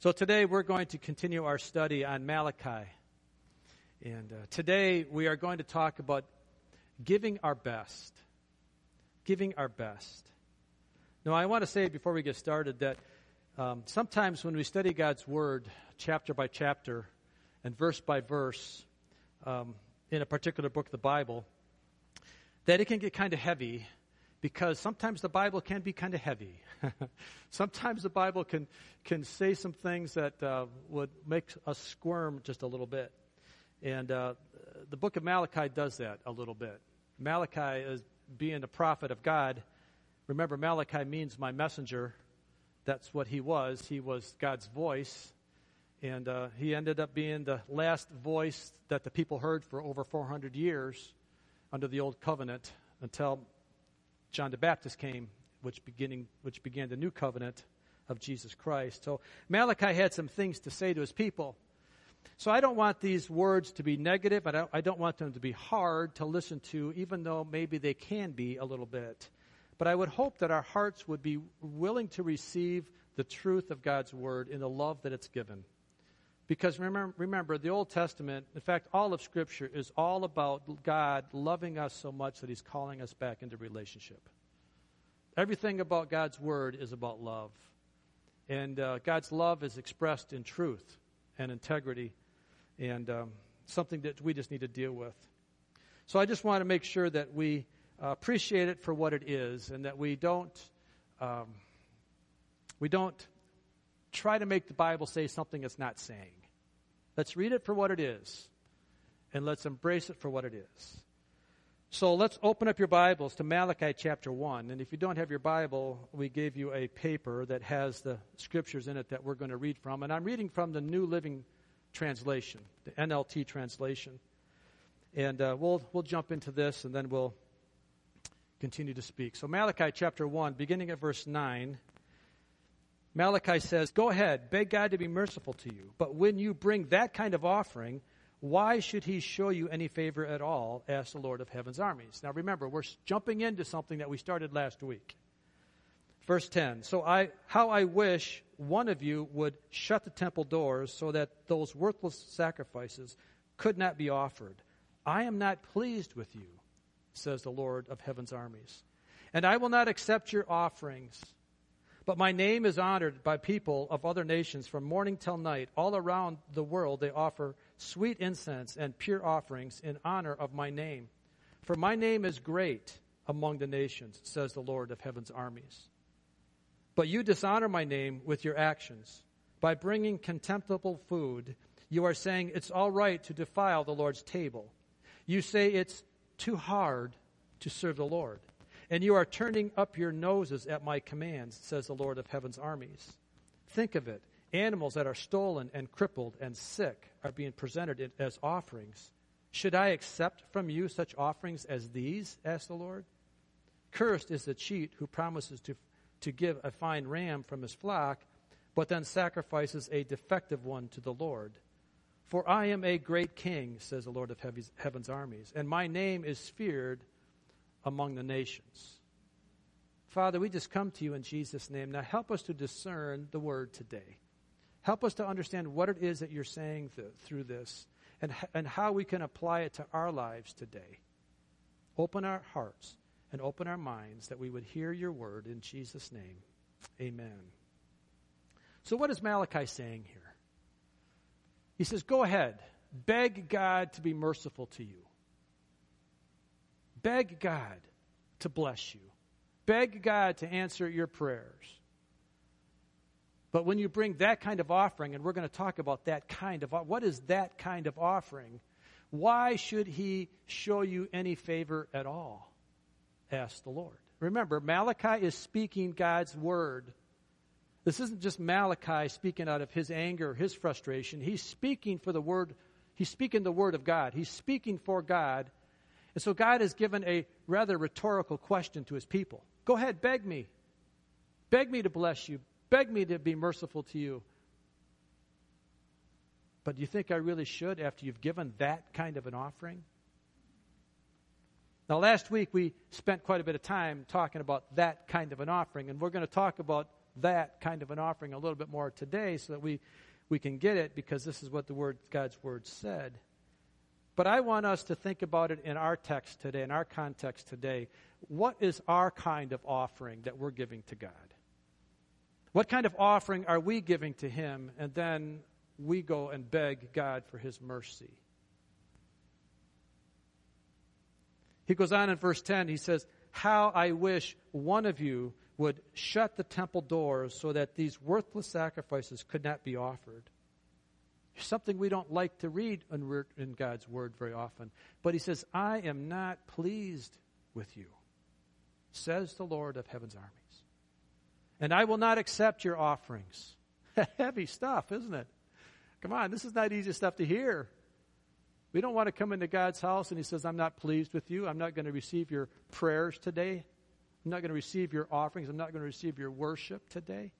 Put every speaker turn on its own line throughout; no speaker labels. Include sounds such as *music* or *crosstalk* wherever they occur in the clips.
So today we're going to continue our study on Malachi. And uh, today we are going to talk about giving our best. Giving our best. Now, I want to say before we get started that um, sometimes when we study God's Word chapter by chapter and verse by verse um, in a particular book of the Bible, that it can get kind of heavy because sometimes the Bible can be kind of heavy. *laughs* sometimes the Bible can, can say some things that uh, would make us squirm just a little bit. And uh, the book of Malachi does that a little bit. Malachi is being a prophet of God. Remember, Malachi means my messenger. That's what he was. He was God's voice. And uh, he ended up being the last voice that the people heard for over 400 years under the Old Covenant until John the Baptist came, which, beginning, which began the new covenant of Jesus Christ. So Malachi had some things to say to his people. So I don't want these words to be negative. I don't, I don't want them to be hard to listen to, even though maybe they can be a little bit. But I would hope that our hearts would be willing to receive the truth of God's word in the love that it's given. Because remember, remember, the Old Testament, in fact, all of Scripture is all about God loving us so much that He's calling us back into relationship. Everything about God's Word is about love. And uh, God's love is expressed in truth and integrity and um, something that we just need to deal with. So I just want to make sure that we uh, appreciate it for what it is and that we don't. Um, we don't try to make the Bible say something it's not saying. Let's read it for what it is, and let's embrace it for what it is. So let's open up your Bibles to Malachi chapter 1. And if you don't have your Bible, we gave you a paper that has the scriptures in it that we're going to read from. And I'm reading from the New Living Translation, the NLT translation. And uh, we'll, we'll jump into this and then we'll continue to speak. So, Malachi chapter 1, beginning at verse 9. Malachi says, Go ahead, beg God to be merciful to you. But when you bring that kind of offering, why should he show you any favor at all? asked the Lord of heaven's armies. Now remember, we're jumping into something that we started last week. Verse 10 So I, how I wish one of you would shut the temple doors so that those worthless sacrifices could not be offered. I am not pleased with you, says the Lord of heaven's armies. And I will not accept your offerings but my name is honored by people of other nations from morning till night. All around the world they offer sweet incense and pure offerings in honor of my name. For my name is great among the nations, says the Lord of heaven's armies. But you dishonor my name with your actions. By bringing contemptible food, you are saying it's all right to defile the Lord's table. You say it's too hard to serve the Lord. And you are turning up your noses at my commands, says the Lord of heaven's armies. Think of it. Animals that are stolen and crippled and sick are being presented as offerings. Should I accept from you such offerings as these? asked the Lord. Cursed is the cheat who promises to, to give a fine ram from his flock, but then sacrifices a defective one to the Lord. For I am a great king, says the Lord of heaven's armies, and my name is feared among the nations. Father, we just come to you in Jesus' name. Now help us to discern the word today. Help us to understand what it is that you're saying th- through this and, and how we can apply it to our lives today. Open our hearts and open our minds that we would hear your word in Jesus' name. Amen. So, what is Malachi saying here? He says, Go ahead, beg God to be merciful to you. Beg God to bless you. Beg God to answer your prayers. But when you bring that kind of offering, and we're going to talk about that kind of what is that kind of offering? Why should he show you any favor at all? asked the Lord. Remember, Malachi is speaking God's word. This isn't just Malachi speaking out of his anger, his frustration. He's speaking for the word, he's speaking the word of God. He's speaking for God and so God has given a rather rhetorical question to his people Go ahead, beg me. Beg me to bless you. Beg me to be merciful to you. But do you think I really should after you've given that kind of an offering? Now, last week we spent quite a bit of time talking about that kind of an offering, and we're going to talk about that kind of an offering a little bit more today so that we, we can get it because this is what the word God's word said. But I want us to think about it in our text today, in our context today. What is our kind of offering that we're giving to God? What kind of offering are we giving to Him? And then we go and beg God for His mercy. He goes on in verse 10, he says, How I wish one of you would shut the temple doors so that these worthless sacrifices could not be offered. Something we don't like to read in God's word very often. But he says, I am not pleased with you, says the Lord of heaven's armies. And I will not accept your offerings. *laughs* Heavy stuff, isn't it? Come on, this is not easy stuff to hear. We don't want to come into God's house and He says, I'm not pleased with you. I'm not going to receive your prayers today. I'm not going to receive your offerings. I'm not going to receive your worship today.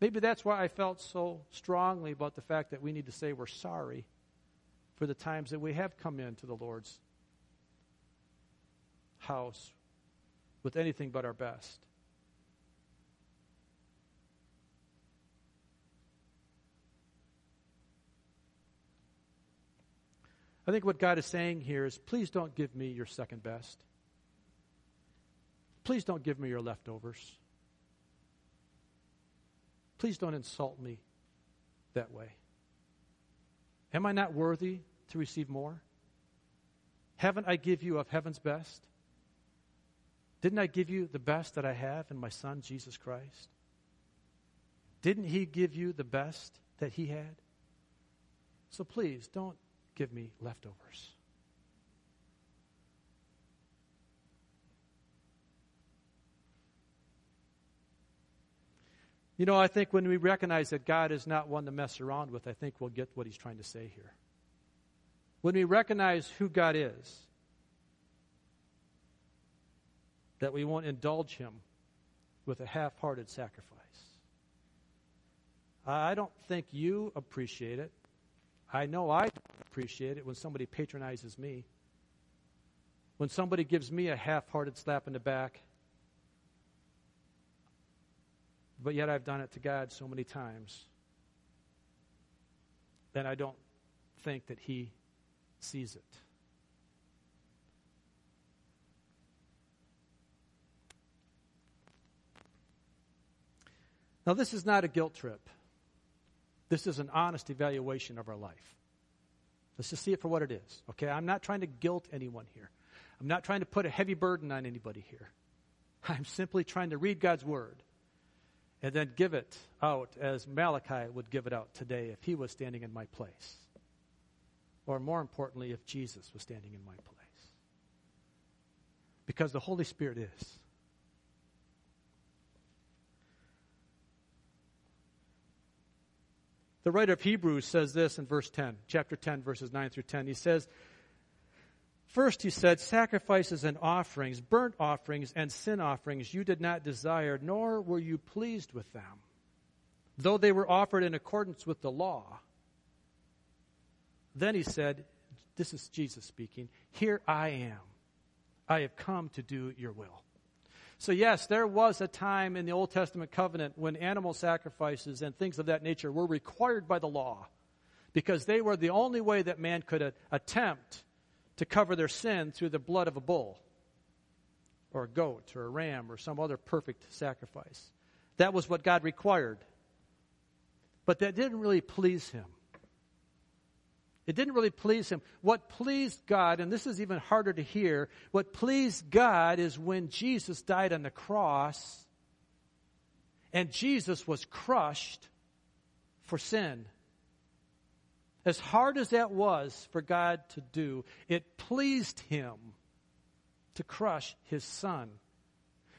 Maybe that's why I felt so strongly about the fact that we need to say we're sorry for the times that we have come into the Lord's house with anything but our best. I think what God is saying here is please don't give me your second best. Please don't give me your leftovers. Please don't insult me that way. Am I not worthy to receive more? Haven't I give you of heaven's best? Didn't I give you the best that I have in my son Jesus Christ? Didn't he give you the best that he had? So please don't give me leftovers. You know, I think when we recognize that God is not one to mess around with, I think we'll get what he's trying to say here. When we recognize who God is, that we won't indulge him with a half hearted sacrifice. I don't think you appreciate it. I know I appreciate it when somebody patronizes me. When somebody gives me a half hearted slap in the back. But yet I've done it to God so many times. that I don't think that He sees it. Now, this is not a guilt trip. This is an honest evaluation of our life. Let's just see it for what it is. Okay? I'm not trying to guilt anyone here. I'm not trying to put a heavy burden on anybody here. I'm simply trying to read God's word and then give it out as Malachi would give it out today if he was standing in my place. Or more importantly, if Jesus was standing in my place. Because the Holy Spirit is. The writer of Hebrews says this in verse 10, chapter 10, verses 9 through 10. He says, First, he said, Sacrifices and offerings, burnt offerings and sin offerings you did not desire, nor were you pleased with them, though they were offered in accordance with the law. Then he said, This is Jesus speaking, Here I am. I have come to do your will. So, yes, there was a time in the Old Testament covenant when animal sacrifices and things of that nature were required by the law because they were the only way that man could attempt to cover their sin through the blood of a bull or a goat or a ram or some other perfect sacrifice. That was what God required. But that didn't really please him. It didn't really please him. What pleased God, and this is even harder to hear, what pleased God is when Jesus died on the cross and Jesus was crushed for sin. As hard as that was for God to do, it pleased him to crush his son.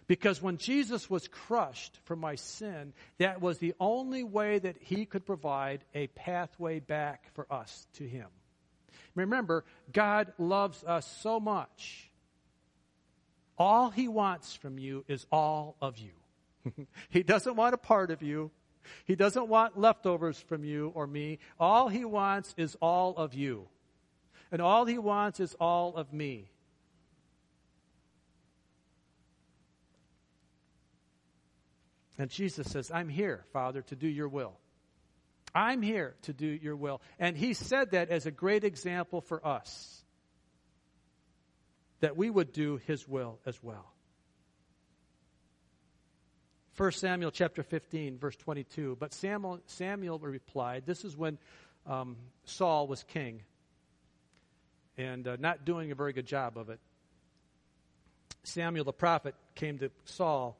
Because when Jesus was crushed for my sin, that was the only way that he could provide a pathway back for us to him. Remember, God loves us so much. All he wants from you is all of you. *laughs* he doesn't want a part of you. He doesn't want leftovers from you or me. All he wants is all of you. And all he wants is all of me. And Jesus says, I'm here, Father, to do your will. I'm here to do your will. And he said that as a great example for us that we would do his will as well. 1 Samuel chapter 15, verse 22. But Samuel, Samuel replied, This is when um, Saul was king and uh, not doing a very good job of it. Samuel the prophet came to Saul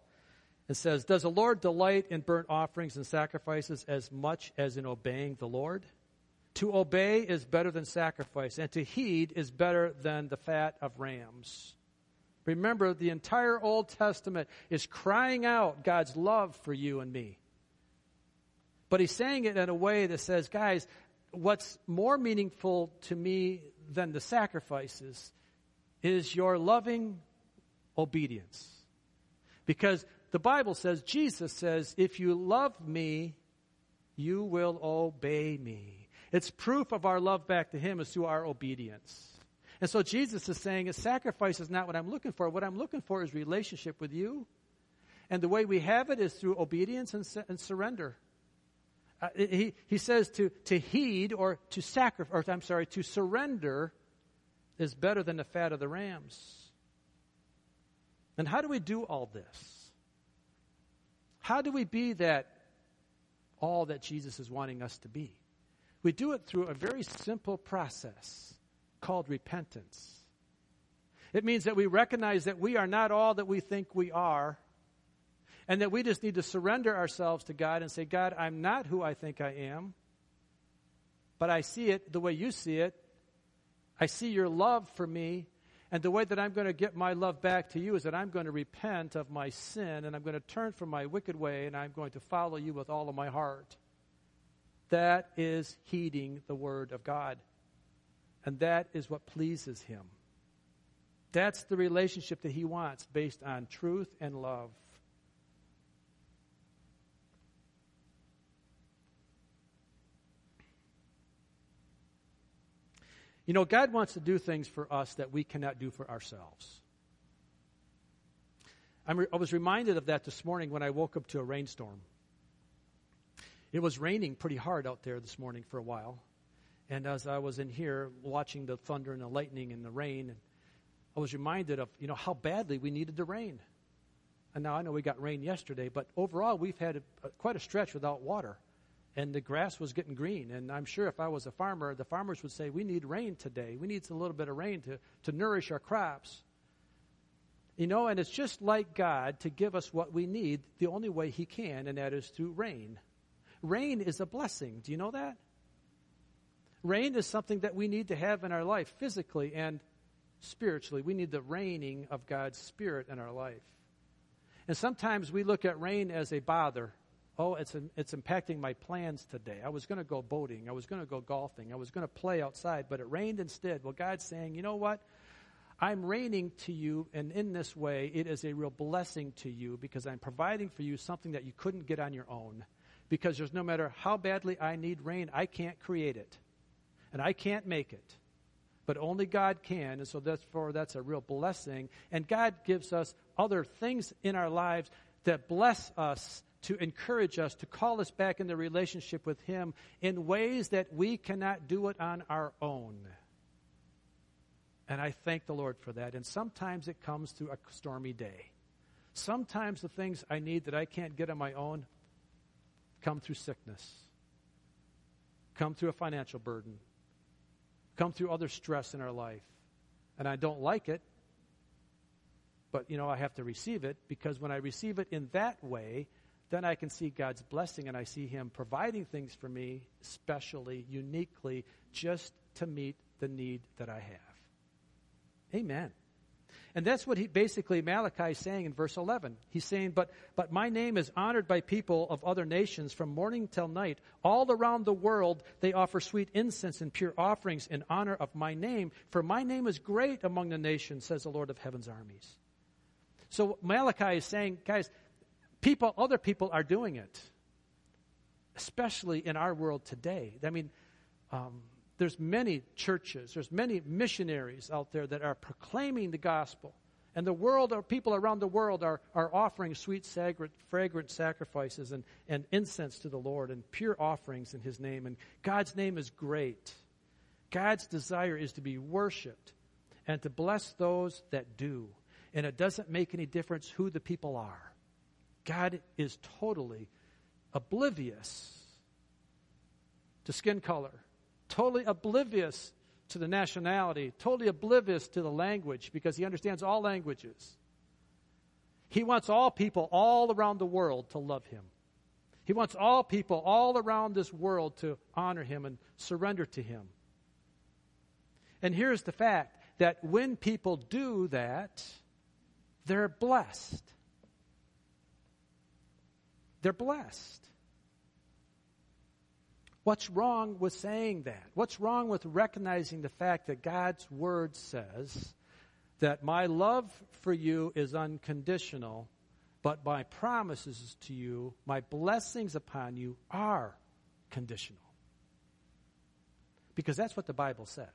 and says, Does the Lord delight in burnt offerings and sacrifices as much as in obeying the Lord? To obey is better than sacrifice, and to heed is better than the fat of rams. Remember, the entire Old Testament is crying out God's love for you and me. But he's saying it in a way that says, guys, what's more meaningful to me than the sacrifices is your loving obedience. Because the Bible says, Jesus says, if you love me, you will obey me. It's proof of our love back to Him is through our obedience. And so Jesus is saying, a sacrifice is not what I'm looking for. What I'm looking for is relationship with you. And the way we have it is through obedience and, and surrender. Uh, he, he says to, to heed or to sacrifice, I'm sorry, to surrender is better than the fat of the rams. And how do we do all this? How do we be that all that Jesus is wanting us to be? We do it through a very simple process called repentance. It means that we recognize that we are not all that we think we are, and that we just need to surrender ourselves to God and say, God, I'm not who I think I am, but I see it the way you see it. I see your love for me, and the way that I'm going to get my love back to you is that I'm going to repent of my sin, and I'm going to turn from my wicked way, and I'm going to follow you with all of my heart. That is heeding the word of God. And that is what pleases him. That's the relationship that he wants based on truth and love. You know, God wants to do things for us that we cannot do for ourselves. Re- i was reminded of that this morning when I woke up to a rainstorm. It was raining pretty hard out there this morning for a while. And as I was in here watching the thunder and the lightning and the rain, I was reminded of, you know, how badly we needed the rain. And now I know we got rain yesterday, but overall we've had a, a, quite a stretch without water. And the grass was getting green. And I'm sure if I was a farmer, the farmers would say, We need rain today. We need a little bit of rain to, to nourish our crops. You know, and it's just like God to give us what we need the only way He can, and that is through rain. Rain is a blessing. Do you know that? Rain is something that we need to have in our life physically and spiritually. We need the raining of God's Spirit in our life. And sometimes we look at rain as a bother. Oh, it's, it's impacting my plans today. I was going to go boating. I was going to go golfing. I was going to play outside, but it rained instead. Well, God's saying, you know what? I'm raining to you, and in this way, it is a real blessing to you because I'm providing for you something that you couldn't get on your own. Because there's no matter how badly I need rain, I can't create it and I can't make it. But only God can, and so therefore that's a real blessing. And God gives us other things in our lives that bless us to encourage us, to call us back into relationship with Him in ways that we cannot do it on our own. And I thank the Lord for that. And sometimes it comes through a stormy day. Sometimes the things I need that I can't get on my own come through sickness, come through a financial burden, come through other stress in our life. And I don't like it, but you know, I have to receive it because when I receive it in that way, then I can see God's blessing and I see Him providing things for me, specially, uniquely, just to meet the need that I have. Amen. And that's what he basically Malachi is saying in verse 11. He's saying, but, but my name is honored by people of other nations from morning till night. All around the world, they offer sweet incense and pure offerings in honor of my name. For my name is great among the nations, says the Lord of heaven's armies. So Malachi is saying, guys, people, other people are doing it, especially in our world today. I mean, um, there's many churches, there's many missionaries out there that are proclaiming the gospel And the world, or people around the world, are, are offering sweet, fragrant sacrifices and, and incense to the Lord and pure offerings in His name. And God's name is great. God's desire is to be worshiped and to bless those that do. And it doesn't make any difference who the people are. God is totally oblivious to skin color, totally oblivious to the nationality, totally oblivious to the language because he understands all languages. He wants all people all around the world to love him. He wants all people all around this world to honor him and surrender to him. And here's the fact that when people do that, they're blessed. They're blessed. What's wrong with saying that? What's wrong with recognizing the fact that God's word says that my love for you is unconditional, but my promises to you, my blessings upon you are conditional? Because that's what the Bible says.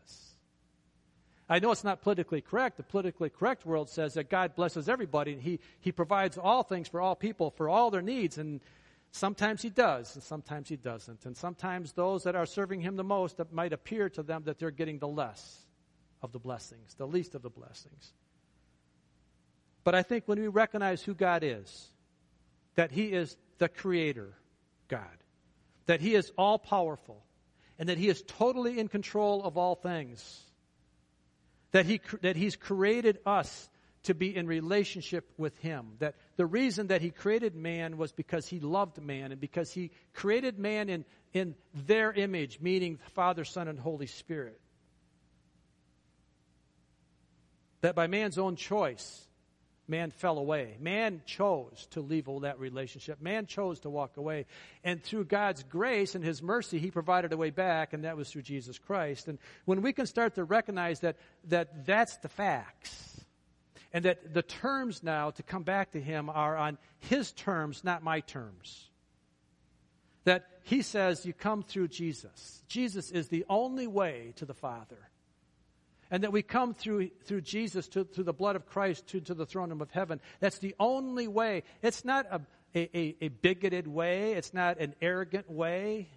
I know it's not politically correct. The politically correct world says that God blesses everybody and he, he provides all things for all people for all their needs. And sometimes He does, and sometimes He doesn't. And sometimes those that are serving Him the most, it might appear to them that they're getting the less of the blessings, the least of the blessings. But I think when we recognize who God is, that He is the Creator God, that He is all powerful, and that He is totally in control of all things that, he, that He's created us to be in relationship with Him. That the reason that He created man was because He loved man and because He created man in, in their image, meaning Father, Son, and Holy Spirit. That by man's own choice, man fell away. Man chose to leave all that relationship. Man chose to walk away. And through God's grace and His mercy, He provided a way back, and that was through Jesus Christ. And when we can start to recognize that, that that's the facts, and that the terms now to come back to Him are on His terms, not my terms. That He says you come through Jesus. Jesus is the only way to the Father and that we come through, through Jesus, to, through the blood of Christ, to, to the throne room of heaven. That's the only way. It's not a, a, a bigoted way, it's not an arrogant way.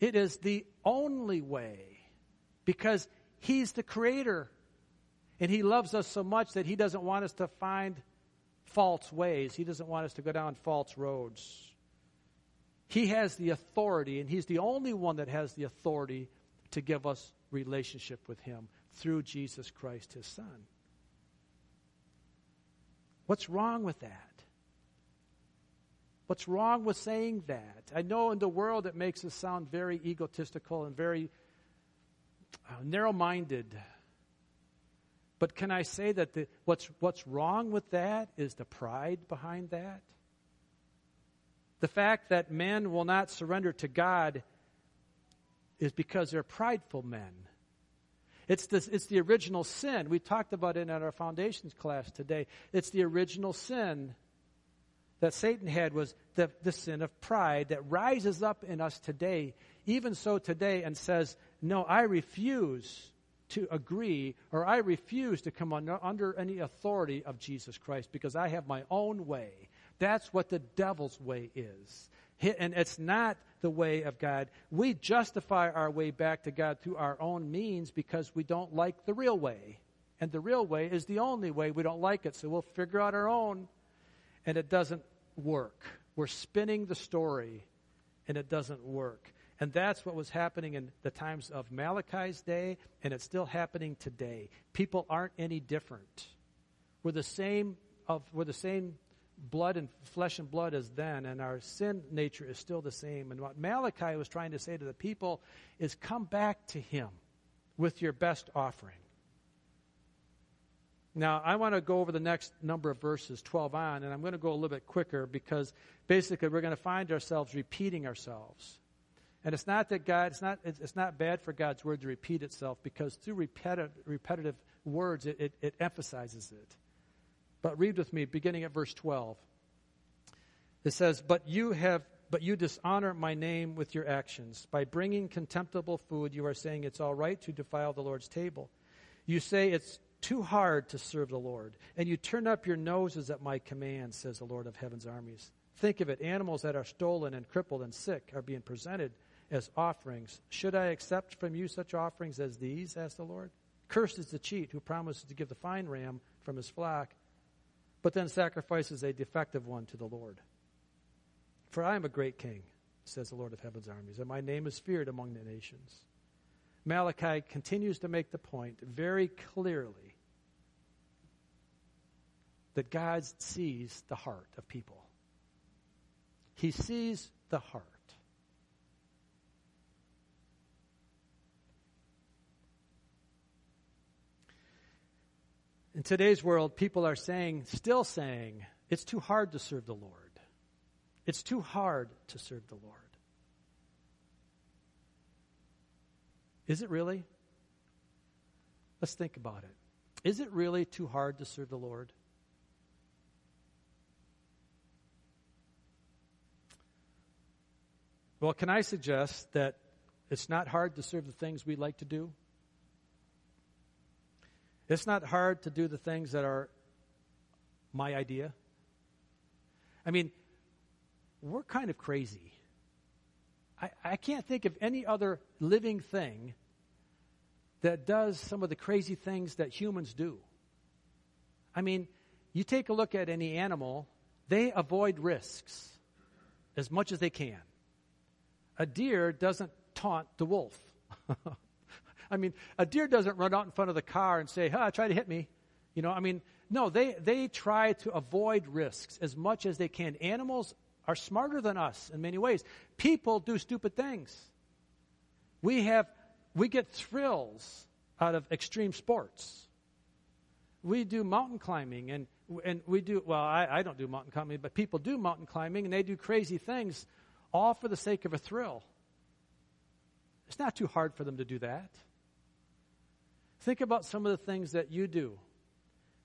It is the only way because He's the Creator. And He loves us so much that He doesn't want us to find false ways, He doesn't want us to go down false roads. He has the authority, and He's the only one that has the authority to give us relationship with Him through Jesus Christ, his Son. What's wrong with that? What's wrong with saying that? I know in the world it makes us sound very egotistical and very uh, narrow minded. But can I say that the, what's, what's wrong with that is the pride behind that? The fact that men will not surrender to God is because they're prideful men. It's, this, it's the original sin. We talked about it in our foundations class today. It's the original sin that Satan had was the, the sin of pride that rises up in us today, even so today, and says, No, I refuse to agree or I refuse to come under, under any authority of Jesus Christ because I have my own way. That's what the devil's way is. And it's not the way of God. We justify our way back to God through our own means because we don't like the real way. And the real way is the only way. We don't like it, so we'll figure out our own. And it doesn't work. We're spinning the story, and it doesn't work. And that's what was happening in the times of Malachi's day, and it's still happening today. People aren't any different. We're the same of we're the same blood and flesh and blood as then, and our sin nature is still the same. And what Malachi was trying to say to the people is come back to him with your best offering. Now, I want to go over the next number of verses, 12 on, and I'm going to go a little bit quicker because basically we're going to find ourselves repeating ourselves. And it's not that God, it's not, it's not bad for God's word to repeat itself because through repetitive, repetitive words, it, it, it emphasizes it. But read with me, beginning at verse 12. It says, But you have but you dishonor my name with your actions. By bringing contemptible food, you are saying it's all right to defile the Lord's table. You say it's too hard to serve the Lord, and you turn up your noses at my command, says the Lord of heaven's armies. Think of it animals that are stolen and crippled and sick are being presented as offerings. Should I accept from you such offerings as these? asked the Lord. Cursed is the cheat who promises to give the fine ram from his flock, but then sacrifices a defective one to the Lord. For I am a great king, says the Lord of heaven's armies, and my name is feared among the nations. Malachi continues to make the point very clearly that God sees the heart of people. He sees the heart. In today's world, people are saying, still saying, it's too hard to serve the Lord. It's too hard to serve the Lord. Is it really? Let's think about it. Is it really too hard to serve the Lord? Well, can I suggest that it's not hard to serve the things we like to do? It's not hard to do the things that are my idea. I mean, we're kind of crazy. I, I can't think of any other living thing that does some of the crazy things that humans do. I mean, you take a look at any animal, they avoid risks as much as they can. A deer doesn't taunt the wolf. *laughs* I mean, a deer doesn't run out in front of the car and say, "Ha, try to hit me." You know, I mean, no, they they try to avoid risks as much as they can. Animals are smarter than us in many ways. People do stupid things. We have we get thrills out of extreme sports. We do mountain climbing and and we do well, I, I don't do mountain climbing, but people do mountain climbing and they do crazy things all for the sake of a thrill. It's not too hard for them to do that. Think about some of the things that you do.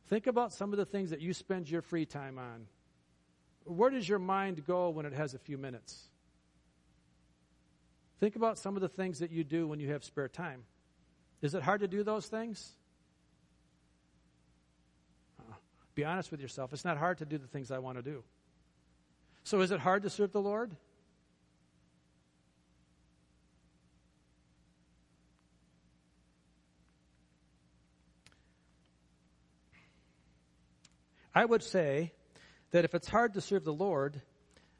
Think about some of the things that you spend your free time on. Where does your mind go when it has a few minutes? Think about some of the things that you do when you have spare time. Is it hard to do those things? Uh, be honest with yourself. It's not hard to do the things I want to do. So, is it hard to serve the Lord? I would say that if it's hard to serve the Lord,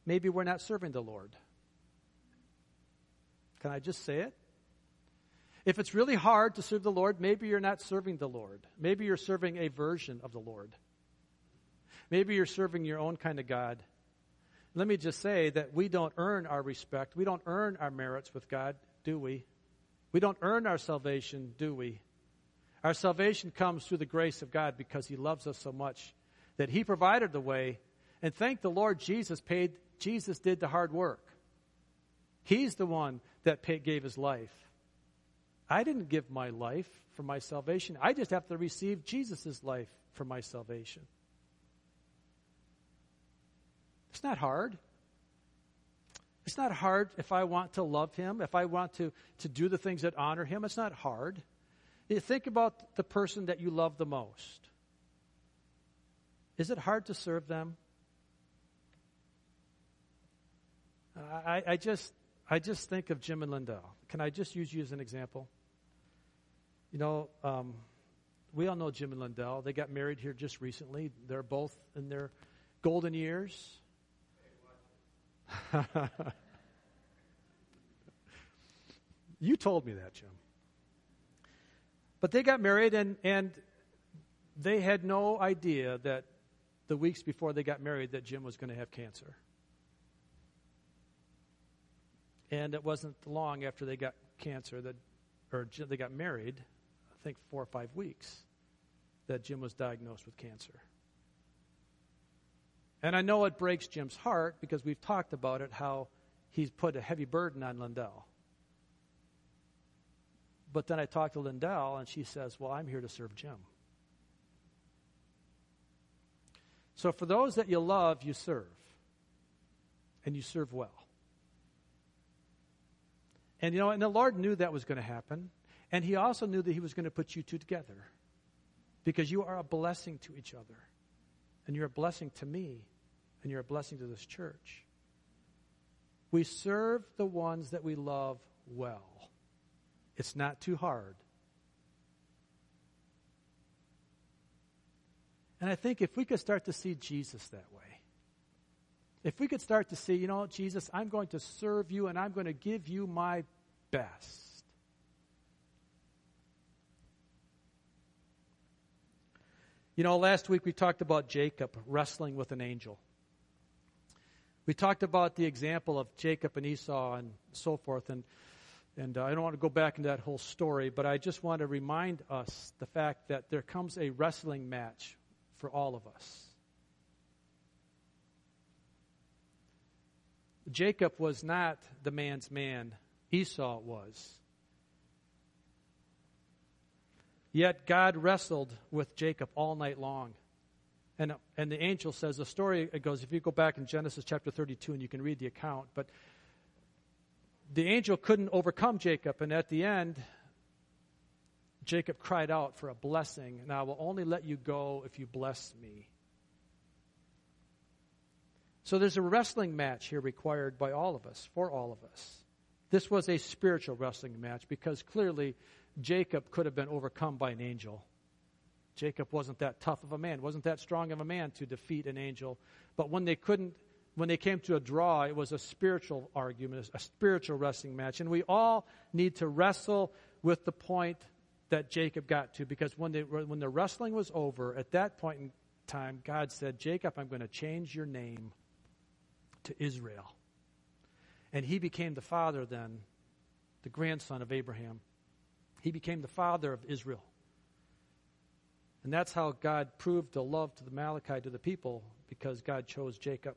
maybe we're not serving the Lord. Can I just say it? If it's really hard to serve the Lord, maybe you're not serving the Lord. Maybe you're serving a version of the Lord. Maybe you're serving your own kind of God. Let me just say that we don't earn our respect. We don't earn our merits with God, do we? We don't earn our salvation, do we? Our salvation comes through the grace of God because He loves us so much that he provided the way. And thank the Lord Jesus paid, Jesus did the hard work. He's the one that paid, gave his life. I didn't give my life for my salvation. I just have to receive Jesus' life for my salvation. It's not hard. It's not hard if I want to love him, if I want to, to do the things that honor him. It's not hard. You think about the person that you love the most. Is it hard to serve them? I, I, just I just think of Jim and Lindell. Can I just use you as an example? You know, um, we all know Jim and Lindell. They got married here just recently. They're both in their golden years. *laughs* you told me that, Jim. But they got married, and, and they had no idea that the weeks before they got married that Jim was going to have cancer. And it wasn't long after they got cancer that, or they got married, I think four or five weeks, that Jim was diagnosed with cancer. And I know it breaks Jim's heart because we've talked about it, how he's put a heavy burden on Lindell. But then I talked to Lindell, and she says, Well, I'm here to serve Jim. So, for those that you love, you serve. And you serve well. And you know, and the Lord knew that was going to happen. And He also knew that He was going to put you two together. because you are a blessing to each other. And you're a blessing to me, and you're a blessing to this church. We serve the ones that we love well. It's not too hard. And I think if we could start to see Jesus that way, if we could start to see, you know, Jesus, I'm going to serve you and I'm going to give you my best. You know, last week we talked about Jacob wrestling with an angel. We talked about the example of Jacob and Esau and so forth, and and uh, I don't want to go back into that whole story, but I just want to remind us the fact that there comes a wrestling match for all of us. Jacob was not the man's man, Esau was. Yet God wrestled with Jacob all night long. And, and the angel says, the story it goes, if you go back in Genesis chapter 32 and you can read the account, but the angel couldn't overcome Jacob. And at the end, Jacob cried out for a blessing, and I will only let you go if you bless me. So there's a wrestling match here required by all of us, for all of us. This was a spiritual wrestling match because clearly Jacob could have been overcome by an angel. Jacob wasn't that tough of a man, wasn't that strong of a man to defeat an angel. But when they couldn't, when they came to a draw, it was a spiritual argument, a spiritual wrestling match. And we all need to wrestle with the point that Jacob got to because when, they, when the wrestling was over, at that point in time, God said, Jacob, I'm going to change your name to Israel. And he became the father then, the grandson of Abraham. He became the father of Israel. And that's how God proved the love to the Malachi to the people, because God chose Jacob.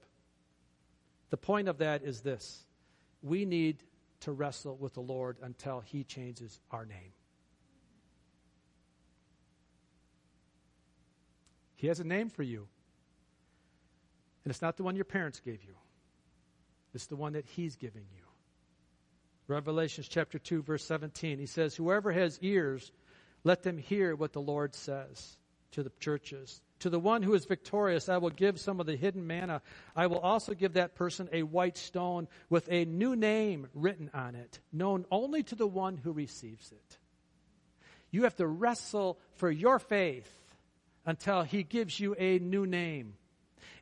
The point of that is this we need to wrestle with the Lord until he changes our name. He has a name for you. And it's not the one your parents gave you, it's the one that He's giving you. Revelations chapter 2, verse 17. He says, Whoever has ears, let them hear what the Lord says to the churches. To the one who is victorious, I will give some of the hidden manna. I will also give that person a white stone with a new name written on it, known only to the one who receives it. You have to wrestle for your faith until he gives you a new name.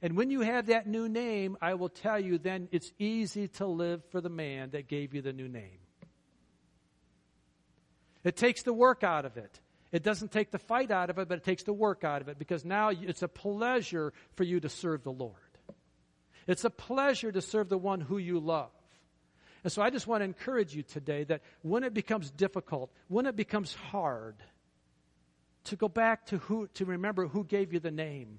And when you have that new name, I will tell you, then it's easy to live for the man that gave you the new name. It takes the work out of it. It doesn't take the fight out of it, but it takes the work out of it because now it's a pleasure for you to serve the Lord. It's a pleasure to serve the one who you love. And so I just want to encourage you today that when it becomes difficult, when it becomes hard, to go back to who, to remember who gave you the name.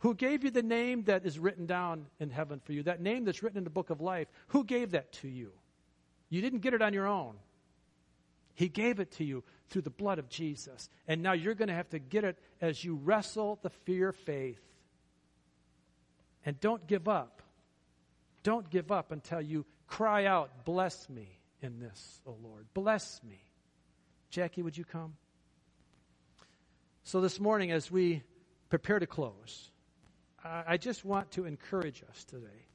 Who gave you the name that is written down in heaven for you? That name that's written in the book of life. Who gave that to you? You didn't get it on your own. He gave it to you through the blood of Jesus. And now you're going to have to get it as you wrestle the fear faith. And don't give up. Don't give up until you cry out, Bless me in this, O Lord. Bless me. Jackie, would you come? So, this morning, as we prepare to close, I just want to encourage us today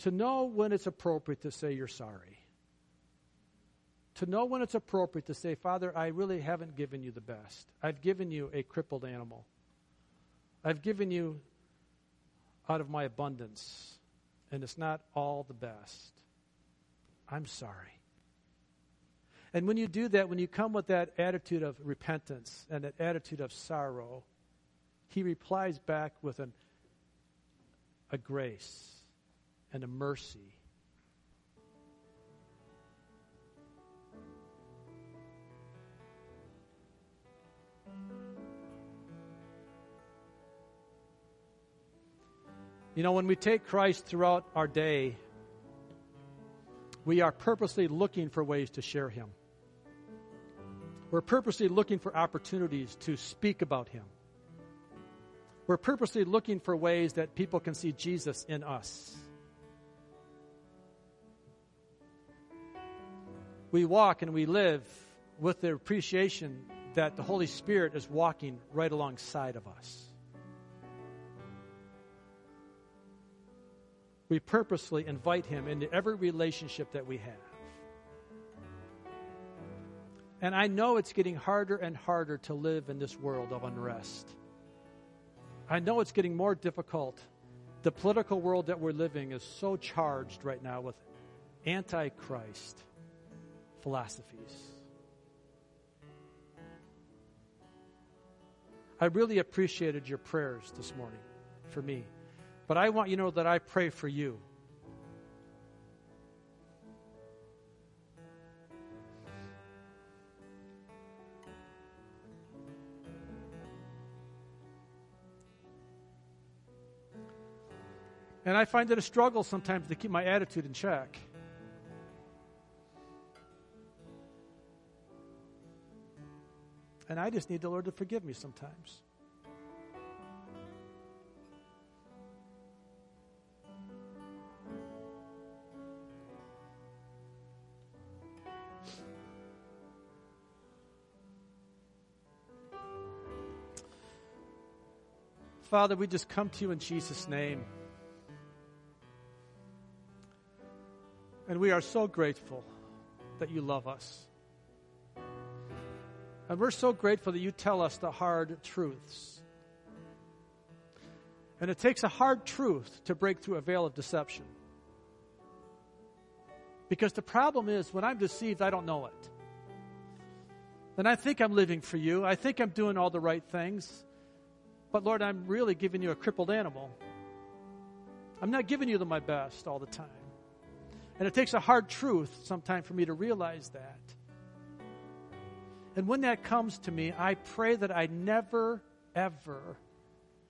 to know when it's appropriate to say you're sorry. To know when it's appropriate to say, Father, I really haven't given you the best. I've given you a crippled animal. I've given you out of my abundance, and it's not all the best. I'm sorry. And when you do that, when you come with that attitude of repentance and that attitude of sorrow, he replies back with an, a grace and a mercy. You know, when we take Christ throughout our day, we are purposely looking for ways to share Him. We're purposely looking for opportunities to speak about Him. We're purposely looking for ways that people can see Jesus in us. We walk and we live with the appreciation that the Holy Spirit is walking right alongside of us. We purposely invite Him into every relationship that we have. And I know it's getting harder and harder to live in this world of unrest. I know it's getting more difficult. The political world that we're living is so charged right now with antichrist philosophies. I really appreciated your prayers this morning for me. But I want you to know that I pray for you. And I find it a struggle sometimes to keep my attitude in check. And I just need the Lord to forgive me sometimes. Father, we just come to you in Jesus' name. And we are so grateful that you love us. And we're so grateful that you tell us the hard truths. And it takes a hard truth to break through a veil of deception. Because the problem is, when I'm deceived, I don't know it. And I think I'm living for you. I think I'm doing all the right things. But Lord, I'm really giving you a crippled animal. I'm not giving you the, my best all the time. And it takes a hard truth sometimes for me to realize that. And when that comes to me, I pray that I never, ever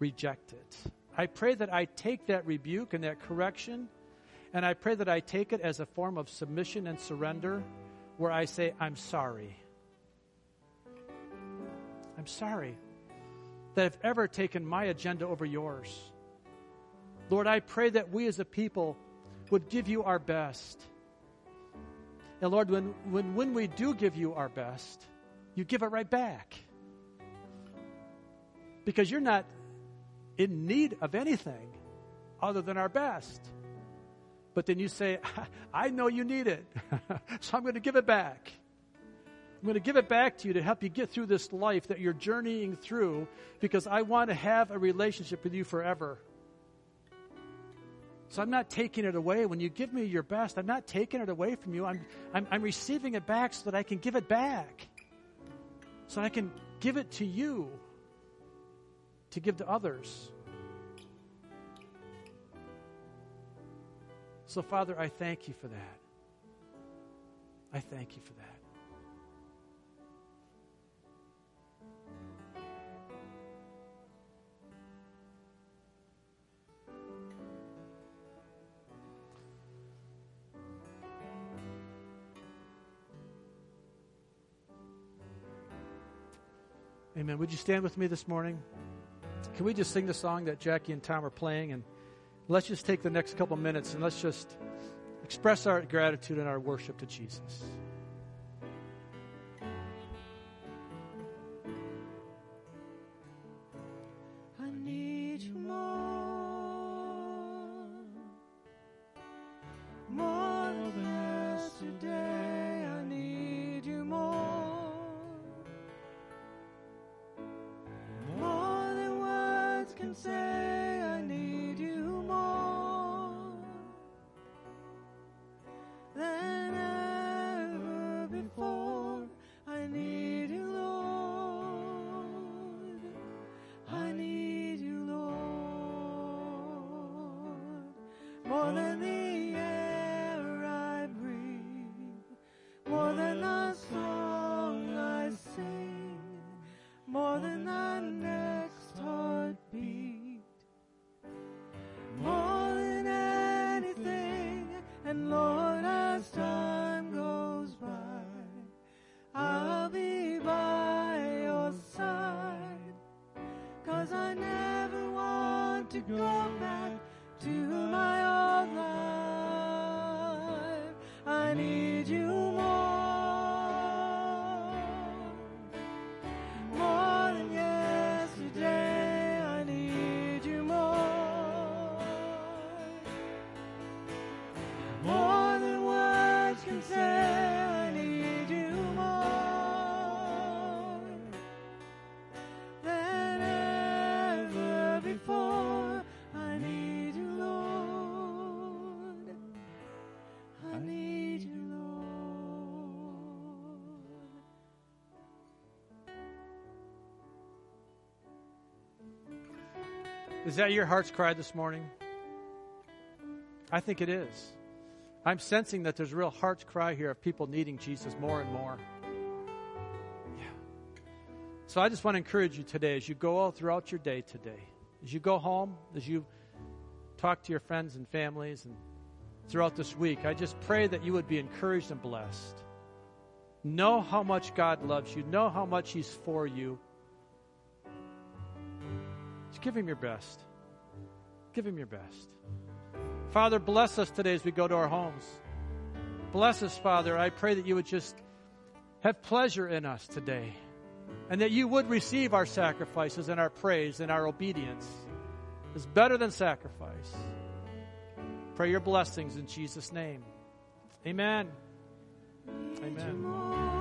reject it. I pray that I take that rebuke and that correction, and I pray that I take it as a form of submission and surrender where I say, I'm sorry. I'm sorry that I've ever taken my agenda over yours. Lord, I pray that we as a people would give you our best. And Lord, when, when, when we do give you our best, you give it right back. Because you're not in need of anything other than our best. But then you say, *laughs* I know you need it, *laughs* so I'm going to give it back. I'm going to give it back to you to help you get through this life that you're journeying through because I want to have a relationship with you forever. So I'm not taking it away. When you give me your best, I'm not taking it away from you. I'm, I'm, I'm receiving it back so that I can give it back so I can give it to you to give to others. So, Father, I thank you for that. I thank you for that. Amen. Would you stand with me this morning? Can we just sing the song that Jackie and Tom are playing? And let's just take the next couple minutes and let's just express our gratitude and our worship to Jesus. Is that your heart's cry this morning? I think it is. I'm sensing that there's a real heart's cry here of people needing Jesus more and more. Yeah. So I just want to encourage you today as you go all throughout your day today, as you go home, as you talk to your friends and families and throughout this week, I just pray that you would be encouraged and blessed. Know how much God loves you, know how much He's for you. Give Him your best. Give Him your best. Father, bless us today as we go to our homes. Bless us, Father. I pray that you would just have pleasure in us today and that you would receive our sacrifices and our praise and our obedience. is better than sacrifice. Pray your blessings in Jesus' name. Amen. Amen.